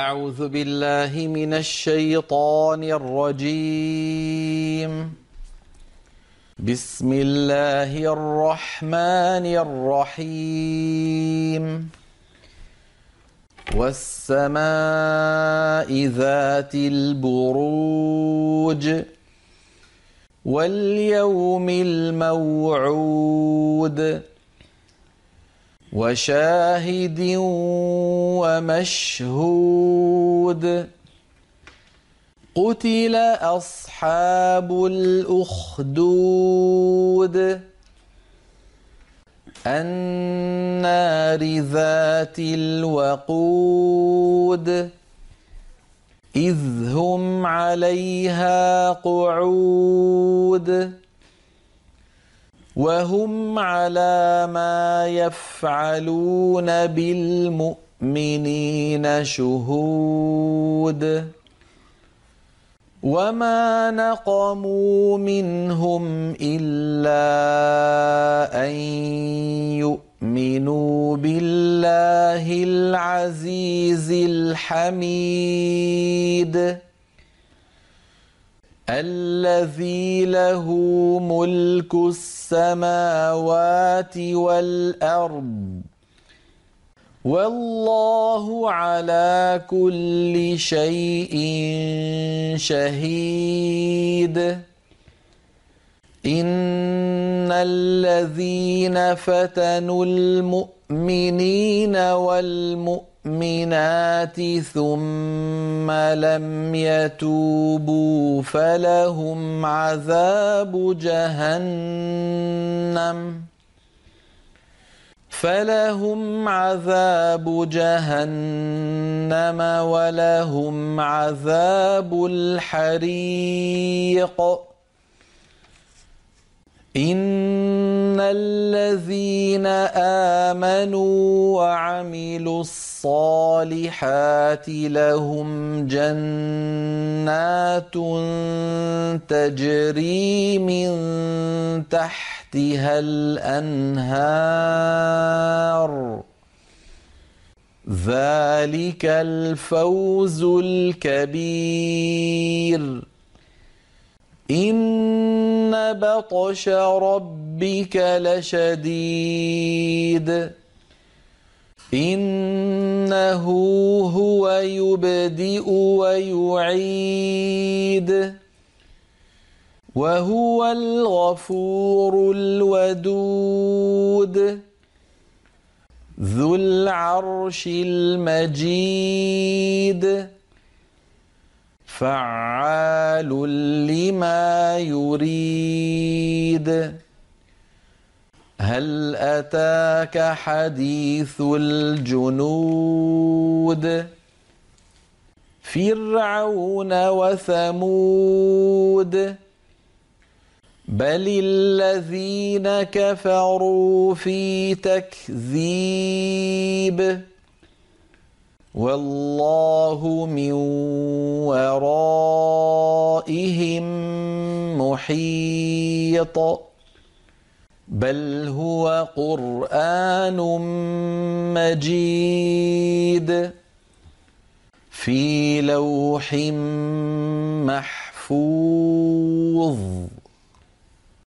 أعوذ بالله من الشيطان الرجيم. بسم الله الرحمن الرحيم. والسماء ذات البروج واليوم الموعود. وشاهد ومشهود. قتل أصحاب الأخدود. النار ذات الوقود. إذ هم عليها قعود. وهم على ما يفعلون بالمؤمنين شهود. وما نقموا منهم إلا أن يؤمنوا بالله العزيز الحميد. الذي له ملك السماوات والأرض. والله على كل شيء شهيد. إن الذين فتنوا المؤمنين والمؤمنين المؤمنات ثم لم يتوبوا فلهم عذاب جهنم. فلهم عذاب جهنم ولهم عذاب الحريق. ان الذين امنوا وعملوا الصالحات لهم جنات تجري من تحتها الانهار ذلك الفوز الكبير إن بطش ربك لشديد. إنه هو يبدئ ويعيد. وهو الغفور الودود. ذو العرش المجيد. فعال لما يريد. هل اتاك حديث الجنود؟ فرعون وثمود. بل الذين كفروا في تكذيب. والله من ورائهم محيط بل هو قران مجيد في لوح محفوظ